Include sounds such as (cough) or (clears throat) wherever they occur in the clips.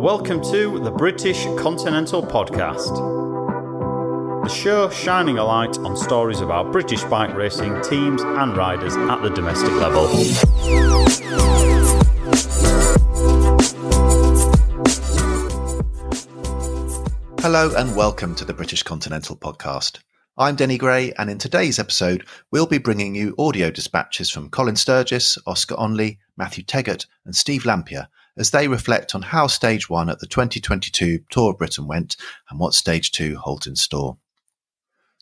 Welcome to the British Continental Podcast, the show shining a light on stories about British bike racing teams and riders at the domestic level. Hello and welcome to the British Continental Podcast. I'm Denny Gray, and in today's episode, we'll be bringing you audio dispatches from Colin Sturgess, Oscar Onley, Matthew Teggart, and Steve Lampier as they reflect on how Stage 1 at the 2022 Tour of Britain went and what Stage 2 holds in store.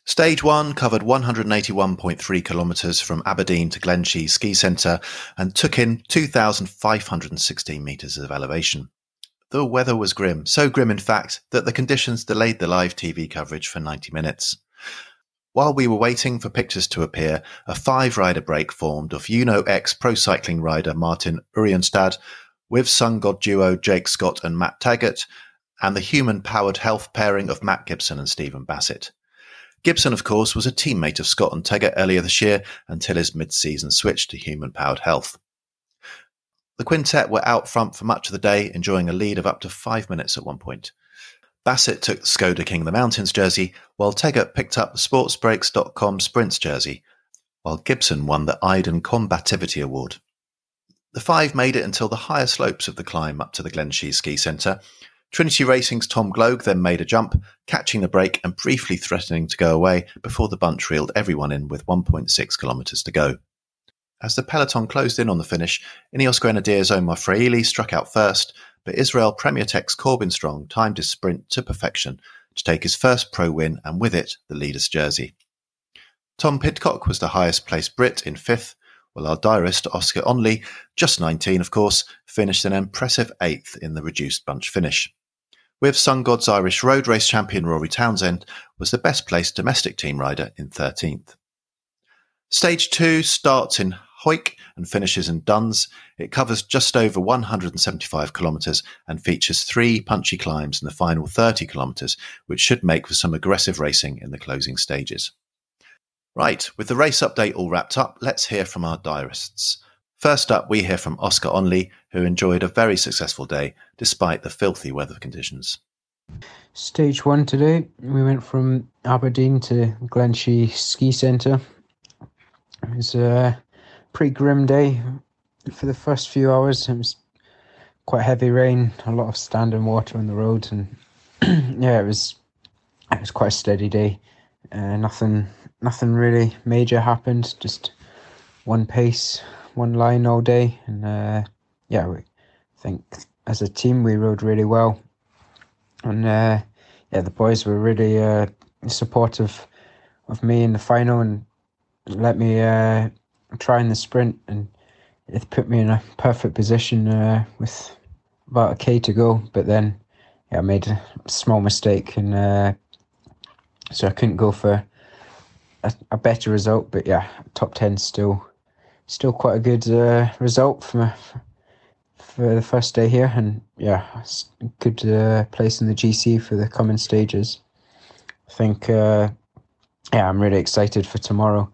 Stage 1 covered 181.3 kilometres from Aberdeen to Glenshee Ski Centre and took in 2,516 metres of elevation. The weather was grim, so grim in fact that the conditions delayed the live TV coverage for 90 minutes. While we were waiting for pictures to appear, a five rider break formed of Uno X pro cycling rider Martin Urianstad WiV SunGod duo Jake Scott and Matt Teggart, and the human powered health pairing of Matt Gibson and Stephen Bassett. Gibson, of course, was a teammate of Scott and Teggart earlier this year until his mid season switch to human powered health. The quintet were out front for much of the day, enjoying a lead of up to five minutes at one point. Bassett took the Skoda King of the Mountains jersey, while Teggart picked up the SportsBreaks.com Sprints jersey, while Gibson won the Adyen Combativity Award. The five made it until the higher slopes of the climb up to the Glenshee Ski Centre. Trinity Racing's Tom Gloag then made a jump, catching the break and briefly threatening to go away before the bunch reeled everyone in with 1.6 kilometres to go. As the peloton closed in on the finish, Ineos Grenadiers' Omar Fraile struck out first, but Israel Premier Tech's Corbin Strong timed his sprint to perfection to take his first pro win and with it the leader's jersey. Tom Pidcock was the highest placed Brit in fifth, our diarist Oscar Onley, just 19 of course, finished an impressive eighth in the reduced bunch finish. WiV SunGod's Irish road race champion Rory Townsend was the best placed domestic team rider in 13th. Stage 2 starts in Hawick and finishes in Duns. It covers just over 175 kilometres and features three punchy climbs in the final 30 kilometres, which should make for some aggressive racing in the closing stages. Right, with the race update all wrapped up, let's hear from our diarists. First up, we hear from Oscar Onley, who enjoyed a very successful day despite the filthy weather conditions. Stage one today, we went from Aberdeen to Glenshee Ski Centre. It was a pretty grim day for the first few hours. It was quite heavy rain, a lot of standing water on the road, and (clears throat) yeah, it was it was quite a steady day. Uh, nothing nothing really major happened. Just one pace, one line all day, and uh, yeah, we think as a team we rode really well, and uh, yeah, the boys were really uh, supportive of me in the final and let me uh, try in the sprint, and it put me in a perfect position uh, with about a k to go. But then, yeah, I made a small mistake, and uh, so I couldn't go for a, a better result, but yeah, top ten still still quite a good uh, result for for the first day here, and yeah, good uh, place in the GC for the coming stages. I think uh, yeah, I'm really excited for tomorrow.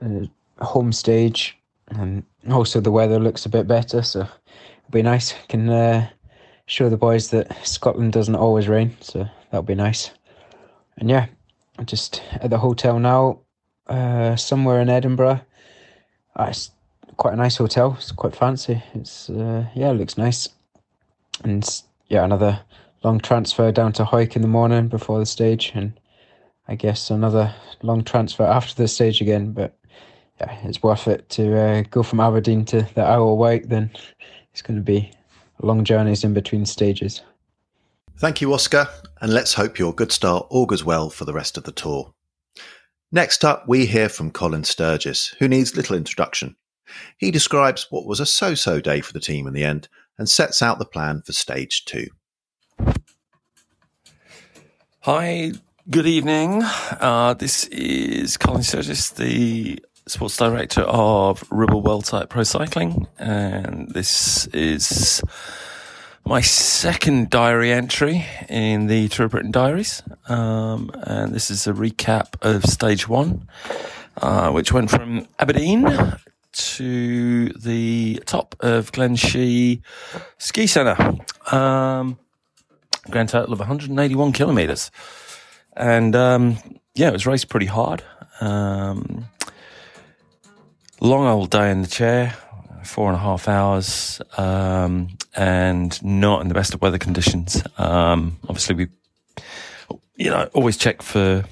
Uh, home stage, and also the weather looks a bit better, so it'll be nice. Can uh, show the boys that Scotland doesn't always rain, so that'll be nice. And yeah, just at the hotel now, uh, somewhere in Edinburgh. Uh, it's quite a nice hotel. It's quite fancy. It's uh, yeah, it looks nice. And yeah, another long transfer down to Hawick in the morning before the stage, and I guess another long transfer after the stage again. But yeah, it's worth it to uh, go from Aberdeen to the Isle of. Then it's going to be long journeys in between stages. Thank you, Oscar, and let's hope your good start augurs well for the rest of the tour. Next up, we hear from Colin Sturgess, who needs little introduction. He describes what was a so so day for the team in the end and sets out the plan for stage two. Hi, good evening. Uh, this is Colin Sturgess, the sports director of Ribble Weldtite Pro Cycling, and this is my second diary entry in the Tour of Britain Diaries. Um, and this is a recap of stage one, uh, which went from Aberdeen to the top of Glenshee Ski Centre. Um, grand total of 181 kilometres. And um, yeah, it was raced pretty hard. Um, long old day in the chair, four and a half hours, um, and not in the best of weather conditions. Um, obviously, we, you know, always check for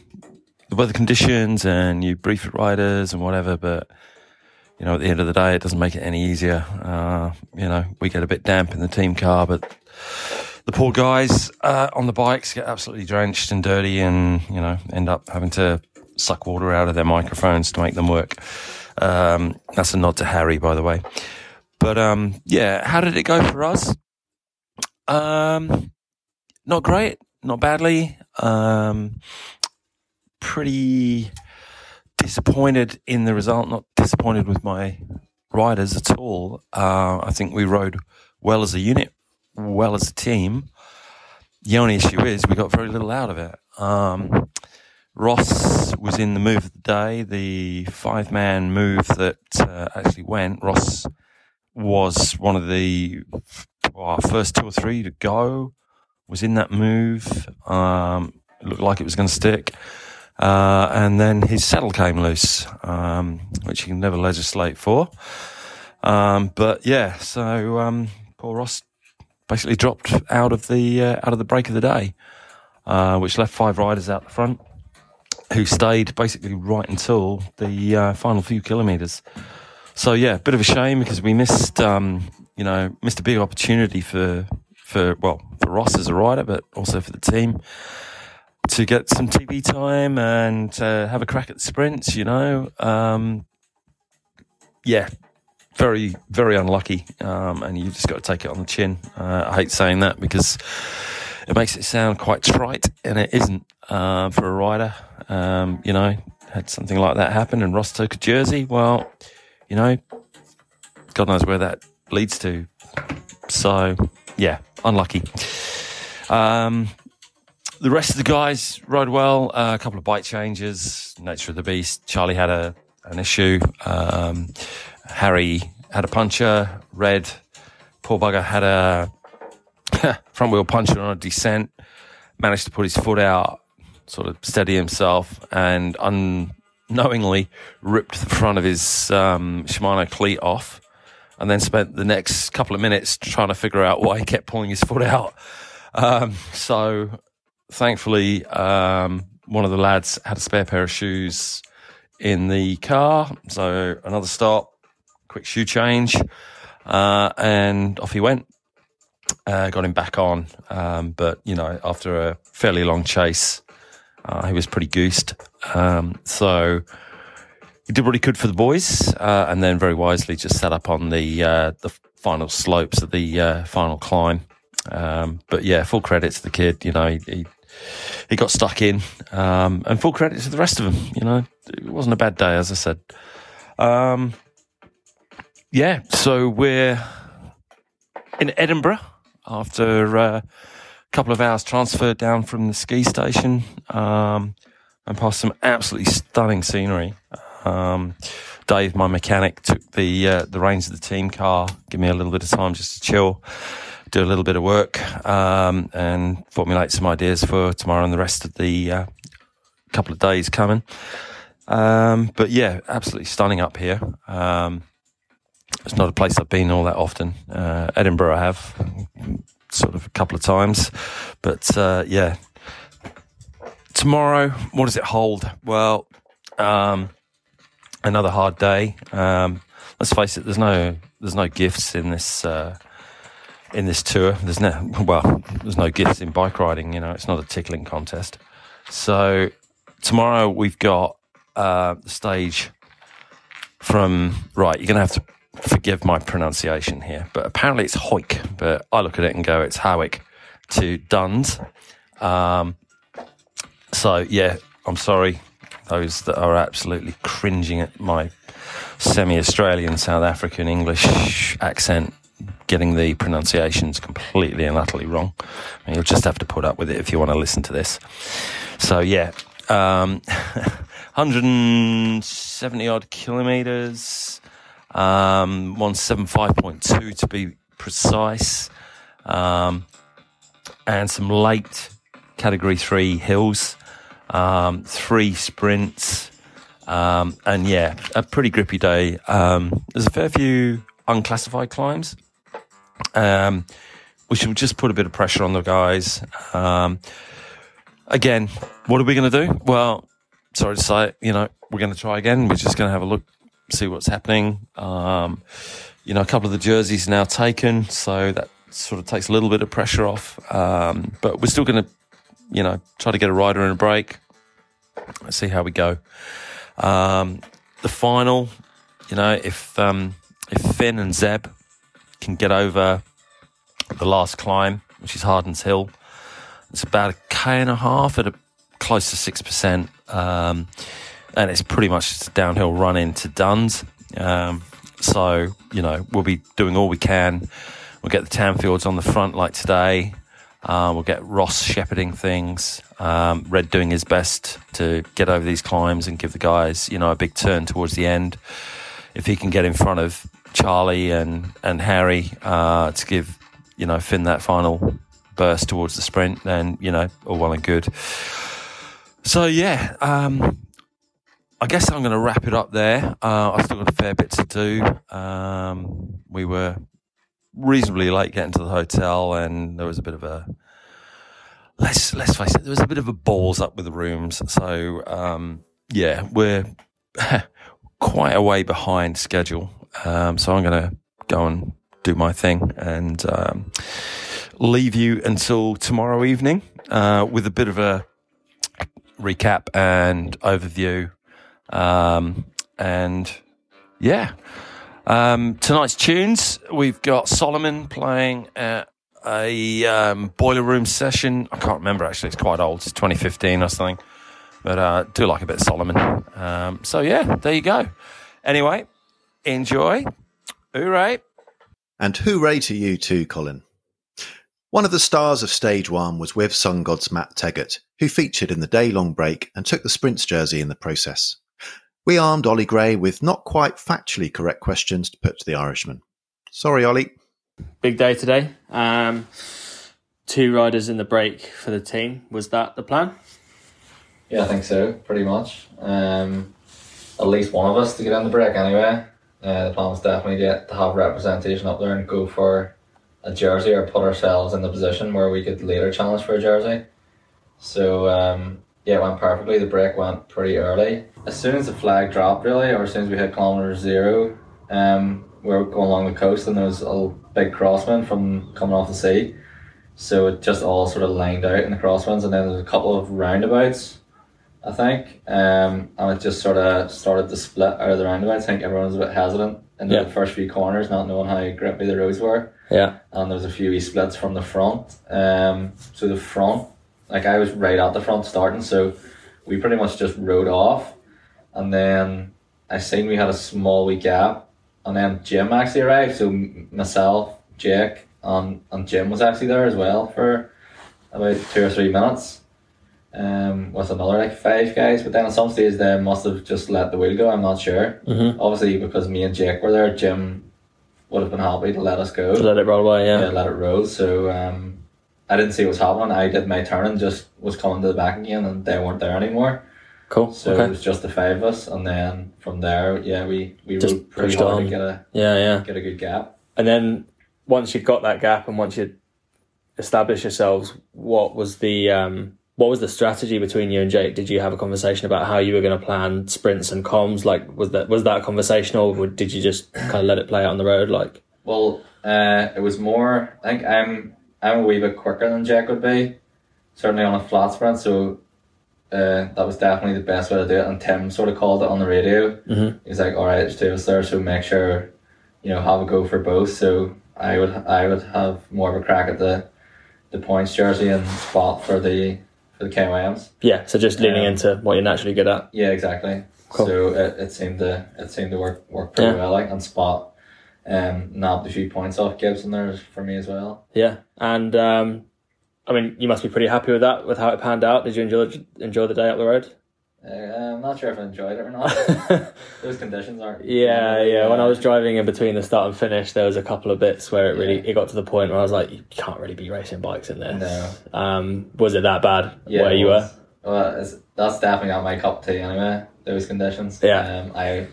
the weather conditions and you brief riders and whatever, but you know, at the end of the day, it doesn't make it any easier. Uh, you know, we get a bit damp in the team car, but the poor guys uh, on the bikes get absolutely drenched and dirty and, you know, end up having to suck water out of their microphones to make them work. Um, that's a nod to Harry, by the way. But um, yeah, how did it go for us? Um, not great, not badly. Um, pretty disappointed in the result. Not disappointed with my riders at all. Uh, I think we rode well as a unit, well as a team. The only issue is we got very little out of it. Um, Ross was in the move of the day, the five man move that uh, actually went. Ross was one of the well, first two or three to go, was in that move. Um, it looked like it was going to stick. Uh, and then his saddle came loose, um, which you can never legislate for. Um, but yeah, so um, Paul Ross basically dropped out of the uh, out of the break of the day, uh, which left five riders out the front, who stayed basically right until the uh, final few kilometres. So yeah, bit of a shame because we missed, um, you know, missed a big opportunity for for well for Ross as a rider, but also for the team to get some TV time and uh, have a crack at the sprints, you know. Um, yeah, very, very unlucky. Um, and you've just got to take it on the chin. Uh, I hate saying that because it makes it sound quite trite, and it isn't uh, for a rider. Um, you know, had something like that happen and Ross took a jersey. Well, you know, God knows where that leads to. So, yeah, unlucky. Um, the rest of the guys rode well. Uh, a couple of bike changes. Nature of the beast. Charlie had a an issue. Um, Harry had a puncher. Red, poor bugger, had a (laughs) front wheel puncher on a descent. Managed to put his foot out, sort of steady himself, and unknowingly ripped the front of his um, Shimano cleat off. And then spent the next couple of minutes trying to figure out why he kept pulling his foot out. Um, so thankfully, um, one of the lads had a spare pair of shoes in the car. So another stop, quick shoe change, uh, and off he went. Uh, got him back on, um, but you know, after a fairly long chase, uh, he was pretty goosed. Um, so he did what he could for the boys, uh, and then very wisely just sat up on the uh, the final slopes of the uh, final climb. Um, but yeah, full credit to the kid. You know, he, he he got stuck in. Um, and full credit to the rest of them. You know, it wasn't a bad day, as I said. Um, yeah, so we're in Edinburgh after uh, a couple of hours transfer down from the ski station um, and past some absolutely stunning scenery. Um, Dave, my mechanic, took the uh, the reins of the team car, give me a little bit of time just to chill do a little bit of work um, and formulate some ideas for tomorrow and the rest of the uh, couple of days coming. Um, but yeah, absolutely stunning up here. Um, it's not a place I've been all that often. Uh, Edinburgh, I have sort of a couple of times, but uh, yeah. Tomorrow, what does it hold? Well, um, another hard day. Um, let's face it. There's no there's no gifts in this uh, in this tour. There's no well, there's no gifts in bike riding. You know, it's not a tickling contest. So tomorrow we've got uh, the stage from right. You're gonna have to forgive my pronunciation here, but apparently it's Hoik, but I look at it and go it's Howick to Duns. Um, so yeah, I'm sorry those that are absolutely cringing at my semi-Australian South African English accent getting the pronunciations completely and utterly wrong. And you'll just have to put up with it if you want to listen to this. So yeah, um, (laughs) 170 odd kilometers. Um, 175.2 to be precise, um, and some late category three hills, um, three sprints, um, and yeah, a pretty grippy day. Um, there's a fair few unclassified climbs. Um, we should just put a bit of pressure on the guys. Um, again, what are we going to do? Well, sorry to say, you know, we're going to try again. We're just going to have a look, see what's happening. Um, you know, a couple of the jerseys now taken, so that sort of takes a little bit of pressure off. Um, but we're still going to, you know, try to get a rider in a break. Let's see how we go. Um, the final, you know, if um, if Finn and Zeb can get over the last climb, which is Hardens Hill, it's about a k and a half at a close to six percent, um, and it's pretty much downhill run into Duns. Um, so you know we'll be doing all we can. We'll get the Tanfields on the front like today. Uh, we'll get Ross shepherding things. Um, Red doing his best to get over these climbs and give the guys, you know, a big turn towards the end. If he can get in front of Charlie and and Harry uh, to give, you know, Finn that final burst towards the sprint, then you know, all well and good. So yeah, um, I guess I'm going to wrap it up there. Uh, I've still got a fair bit to do. Um, we were reasonably late getting to the hotel, and there was a bit of a let's let's face it, there was a bit of a balls up with the rooms. So um, yeah, we're (laughs) quite a way behind schedule. Um, so I'm going to go and do my thing and um, leave you until tomorrow evening uh, with a bit of a recap and overview. Um, and yeah, um, tonight's tunes we've got Solomun playing at a um, boiler room session. I can't remember actually; it's quite old. It's 2015 or something. But uh, do like a bit of Solomun. Um, so yeah, there you go. Anyway, enjoy. Hooray! And hooray to you too, Colin. One of the stars of stage one was WiV SunGod's Matt Teggart, who featured in the day long break and took the sprints jersey in the process. We armed Ollie Gray with not quite factually correct questions to put to the Irishman. Sorry, Ollie. Big day today. Um, two riders in the break for the team. Was that the plan? Yeah, I think so, pretty much. Um, at least one of us to get on the break anyway. Uh, the plan was definitely get to have representation up there and go for a jersey or put ourselves in the position where we could later challenge for a jersey. So um, yeah, it went perfectly. The break went pretty early. As soon as the flag dropped, really, or as soon as we hit kilometer zero, um, we were going along the coast and there was a big crosswind from coming off the sea. So it just all sort of lined out in the crosswinds, and then there's a couple of roundabouts, I think, um, and it just sort of started to split out of the roundabouts. I think everyone was a bit hesitant in Yeah. the first few corners, not knowing how grippy the roads were Yeah. and there was a few wee splits from the front. Um, so the front, like I was right at the front starting, so we pretty much just rode off, and then I seen we had a small wee gap, and then Jim actually arrived. So myself, Jake, and and Jim was actually there as well for about two or three minutes. Um, with another like five guys, but then at some stage they must have just let the wheel go. I'm not sure. Mm-hmm. Obviously, because me and Jake were there, Jim would have been happy to let us go To let it roll away. yeah. Yeah. let it roll. So um, I didn't see what was happening. I did my turn and just was coming to the back again, and they weren't there anymore. Cool. So it was just the five of us, and then from there, yeah, we we Just rode pretty pushed hard on. to get a Yeah. Yeah. get a good gap. And then once you'd got that gap and once you'd established yourselves, what was the um, what was the strategy between you and Jake? Did you have a conversation about how you were going to plan sprints and comms? Like, was that was that a conversation, or did you just kind of let it play out on the road? Like, Well, uh, it was more. I think I'm I'm a wee bit quicker than Jack would be, certainly on a flat sprint. So. Uh, that was definitely the best way to do it, and Tim sort of called it on the radio. Mhm. He's like, "All right, there's two of us there, so make sure, you know, have a go for both." So I would I would have more of a crack at the, the points jersey and spot for the for the KOMs. yeah, so just leaning Um, into what you're naturally good at. Yeah, exactly. Cool. So it, it seemed to it seemed to work work pretty Yeah. well. Like and spot, um, nabbed a few points off Gibson there for me as well. Yeah, and um, I mean, you must be pretty happy with that, with how it panned out. Did you enjoy enjoy the day up the road? Uh, I'm not sure if I enjoyed it or not. (laughs) Those conditions aren't. Yeah, yeah. When I was driving in between the start and finish, there was a couple of bits where it really Yeah. it got to the point where I was like, you can't really be racing bikes in this. No. Um, was it that bad Yeah, where you was. were? Well, it's, that's definitely not my cup of tea anyway. Those conditions. Yeah. Um, I,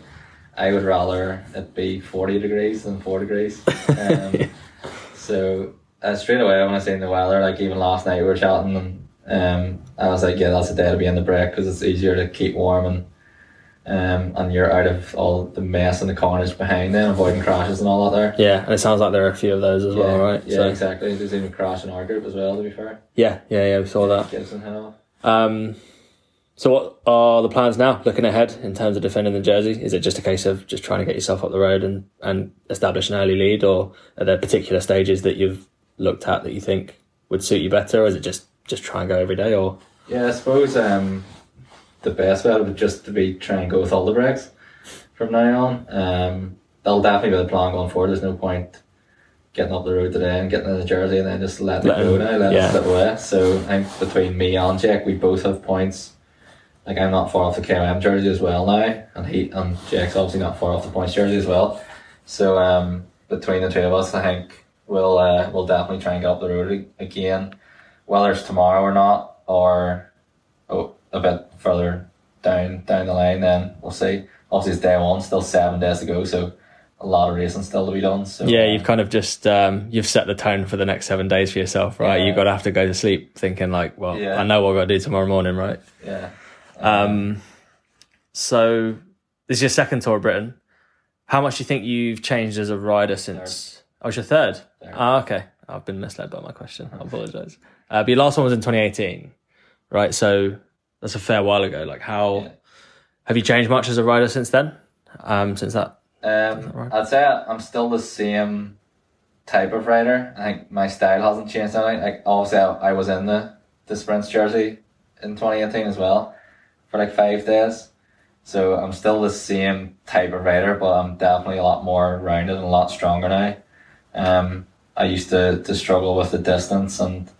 I would rather it be forty degrees than four degrees. Um, (laughs) so uh, straight away when I seen the weather, like even last night we were chatting, and um, I was like, yeah, that's a day to be in the break because it's easier to keep warm and. Um, and you're out of all the mess and the carnage behind then, avoiding crashes and all that there. Yeah, and it sounds like there are a few of those as well, right? Yeah, So- exactly. There's even a crash in our group as well, to be fair. yeah, yeah, yeah. We saw that. Gibson Hill. Um, so what are the plans now? Looking ahead in terms of defending the jersey, is it just a case of just trying to get yourself up the road and and establish an early lead, or are there particular stages that you've looked at that you think would suit you better, or is it just just try and go every day, or Yeah, I suppose um, the best bet would just to be try and go with all the breaks from now on. Um, that'll definitely be the plan going forward. There's no point getting up the road today and getting in the jersey and then just letting Let it go now, letting yeah. it slip away. So I think between me and Jack, we both have points. Like I'm not far off the KOM jersey as well now, and he and Jake's obviously not far off the points jersey as well. So um, between the two of us, I think we'll uh, we'll definitely try and get up the road again, whether it's tomorrow or not, or oh, a bit further down down the line. Then we'll see. Obviously, it's day one, still seven days to go, so a lot of racing still to be done. So yeah, uh, you've kind of just um, you've set the tone for the next seven days for yourself, right? Yeah. You've got to have to go to sleep thinking like, well, Yeah. I know what I've got to do tomorrow morning, right? yeah. Um, so this is your second tour of Britain. How much do you think you've changed as a rider since? Oh, it's your third. Third. Ah, okay. I've been misled by my question. I apologise. Uh, but your last one was in 2018, right? So that's a fair while ago. Like, how Yeah. have you changed much as a rider since then? Um, since that, Um, right? I'd say I'm still the same type of rider. I think my style hasn't changed anything. Like obviously, I, I was in the the sprints jersey in 2018 as well for like five days. So I'm still the same type of rider, but I'm definitely a lot more rounded and a lot stronger now. Um, I used to, to struggle with the distance and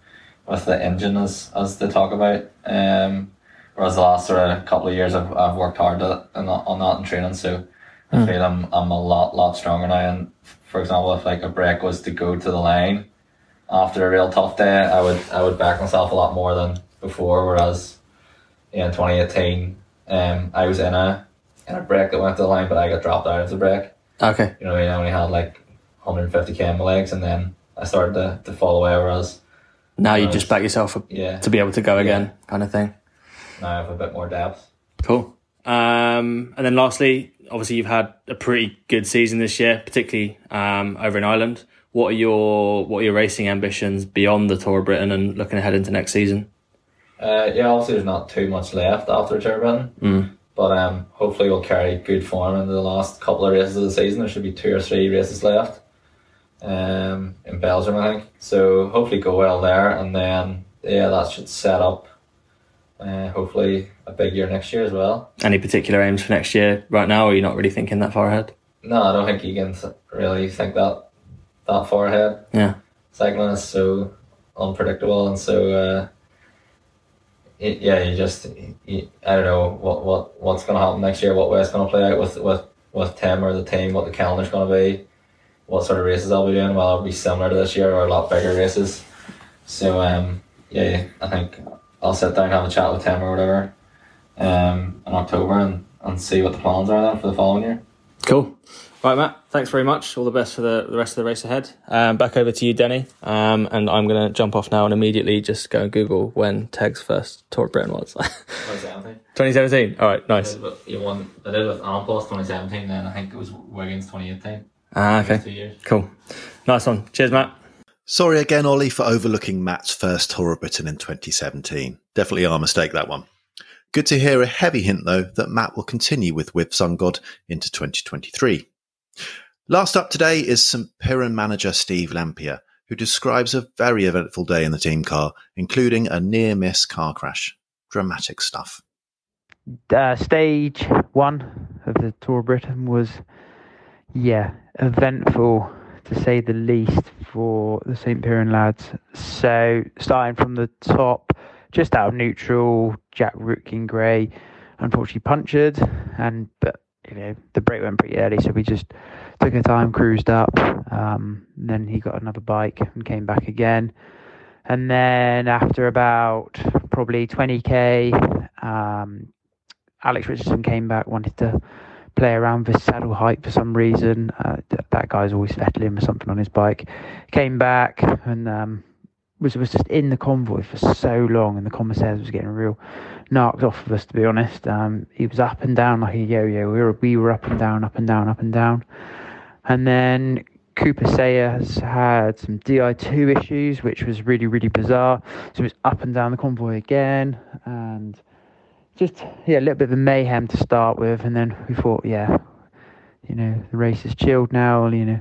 with the engine as as they talk about. Um, whereas the last sort of couple of years I've, I've worked hard at, on that on that in training, so I feel I'm I'm a lot lot stronger now. And for example, if like a break was to go to the line after a real tough day, I would I would back myself a lot more than before. Whereas in 2018, um, I was in a in a break that went to the line, but I got dropped out of the break. okay. You know, what I mean? I only had like 150k in my legs, and then I started to, to fall away. Whereas Now you just back yourself up yeah, to be able to go again, kind of thing. now I have a bit more depth. Cool. Um, and then lastly, obviously you've had a pretty good season this year, particularly um, over in Ireland. What are your what are your racing ambitions beyond the Tour of Britain and looking ahead into next season? Uh, yeah, obviously there's not too much left after Turbine, Mm. but um, hopefully we'll carry good form into the last couple of races of the season. There should be two or three races left um, in Belgium, I think. So hopefully go well there, and then yeah, that should set up uh, hopefully a big year next year as well. Any particular aims for next year right now, or are you not really thinking that far ahead? No, I don't think you can really think that that far ahead. Yeah. cycling is so unpredictable and so uh, it, yeah you just you, I don't know what, what what's to happen next year what way it's to play out with with with Tim or the team what the calendar's to be what sort of races I'll be doing. Well it'll be similar to this year or a lot bigger races. So um yeah I think I'll sit down and have a chat with Tim or whatever um in October and, and see what the plans are then for the following year Cool. Right, Matt. Thanks very much. All the best for the, the rest of the race ahead. Um, back over to you, Denny. Um, and I'm going to jump off now and immediately just go and Google when Teg's first Tour of Britain was. (laughs) 2017. All right, nice. You won. I did with An Post 2017, then I think it was Wiggins 2018. Ah, It okay. Two years. Cool. Nice one. Cheers, Matt. Sorry again, Ollie, for overlooking Matt's first Tour of Britain in 2017. Definitely our mistake, that one. Good to hear a heavy hint, though, that Matt will continue with WiV SunGod into 2023. Last up today is St. Piran manager Steve Lampier, who describes a very eventful day in the team car, including a near miss car crash. Dramatic stuff. uh, stage one of the Tour of Britain was, yeah, eventful to say the least for the St. Piran lads. So, starting from the top, just out of neutral, Jack Rootkin Gray unfortunately punctured, and but you know the break went pretty early, so we just took our time, cruised up. Um, then he got another bike and came back again. And then after about probably 20k, um, Alex Richardson came back, wanted to play around with saddle height for some reason. Uh, th- that guy's always fettling with something on his bike. Came back and um, was was just in the convoy for so long, and the commissaires was getting real knocked off of us. To be honest, um, he was up and down like a yo-yo. We were we were up and down, up and down, up and down, and then Cooper Sayers had some Di2 issues, which was really really bizarre. So it was up and down the convoy again, and just yeah, a little bit of a mayhem to start with, and then we thought, yeah, you know, the race is chilled now. You know,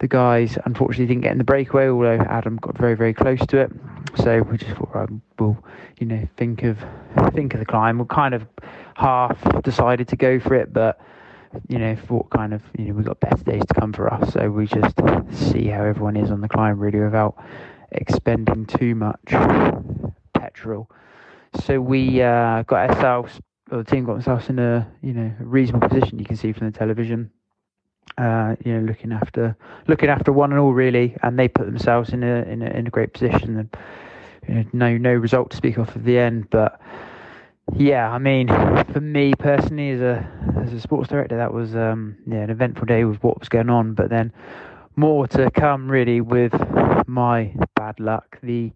the guys unfortunately didn't get in the breakaway, although Adam got very very close to it. So we just thought, right, we'll you know think of think of the climb. We kind of half decided to go for it, but you know thought kind of you know we got better days to come for us. So we just see how everyone is on the climb really without expending too much petrol. So we uh, got ourselves, well, the team got themselves in a you know reasonable position. You can see from the television, uh, you know, looking after looking after one and all really, and they put themselves in a in a, in a great position. And you know, no no result to speak of at the end, but yeah, I mean, for me personally, as a as a sports director, that was um, yeah an eventful day with what was going on. But then more to come really with my bad luck. The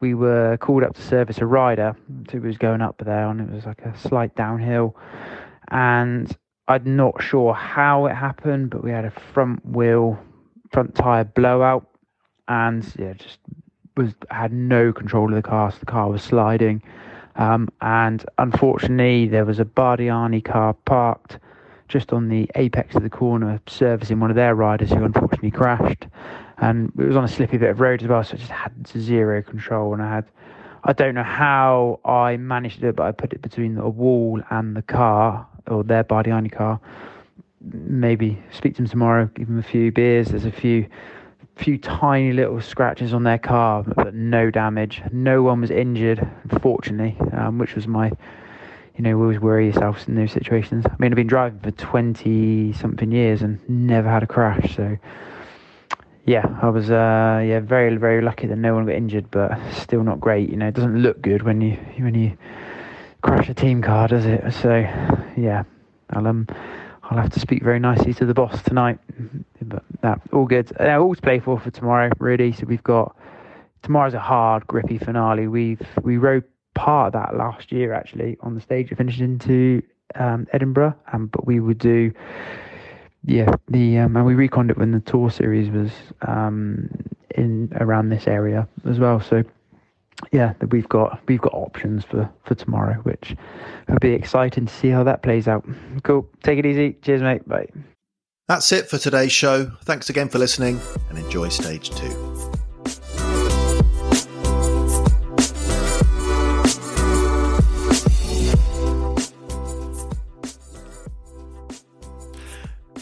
we were called up to service a rider who was going up there, and it was like a slight downhill. And I'm not sure how it happened, but we had a front wheel, front tire blowout, and yeah, just was had no control of the car. So the car was sliding, um, and unfortunately, there was a Bardiani car parked just on the apex of the corner, servicing one of their riders who unfortunately crashed and it was on a slippy bit of road as well, so I just had zero control. And I had, I don't know how I managed to do it, but I put it between the wall and the car, or their Bardiani car. Maybe speak to them tomorrow, give them a few beers. There's a few, few tiny little scratches on their car, but no damage. No one was injured, fortunately, um, which was my you know, always worry yourself in those situations. I mean, I've been driving for 20 something years and never had a crash. So, yeah, I was uh, yeah very very lucky that no one got injured, but still not great. You know, it doesn't look good when you when you crash a team car, does it? So yeah, I'll um I'll have to speak very nicely to the boss tonight. But that all good. Uh, all to play for for tomorrow, really. So we've got tomorrow's a hard, grippy finale. We've we rode part of that last year actually on the stage. It finished into um, Edinburgh, um, but we would do yeah, the um, and we reconned it when the tour series was um, in around this area as well. So yeah, we've got we've got options for for tomorrow, which will be exciting to see how that plays out. Cool. Take it easy. Cheers, mate. Bye. That's it for today's show. Thanks again for listening and enjoy stage two.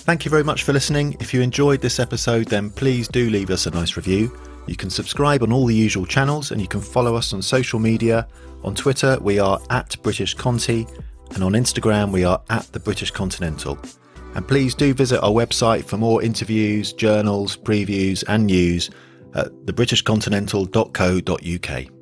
Thank you very much for listening. If you enjoyed this episode, then please do leave us a nice review. You can subscribe on all the usual channels and you can follow us on social media. On Twitter, we are at British Conti, and on Instagram, we are at the British Continental. And please do visit our website for more interviews, journals, previews, and news at thebritishcontinental.co.uk.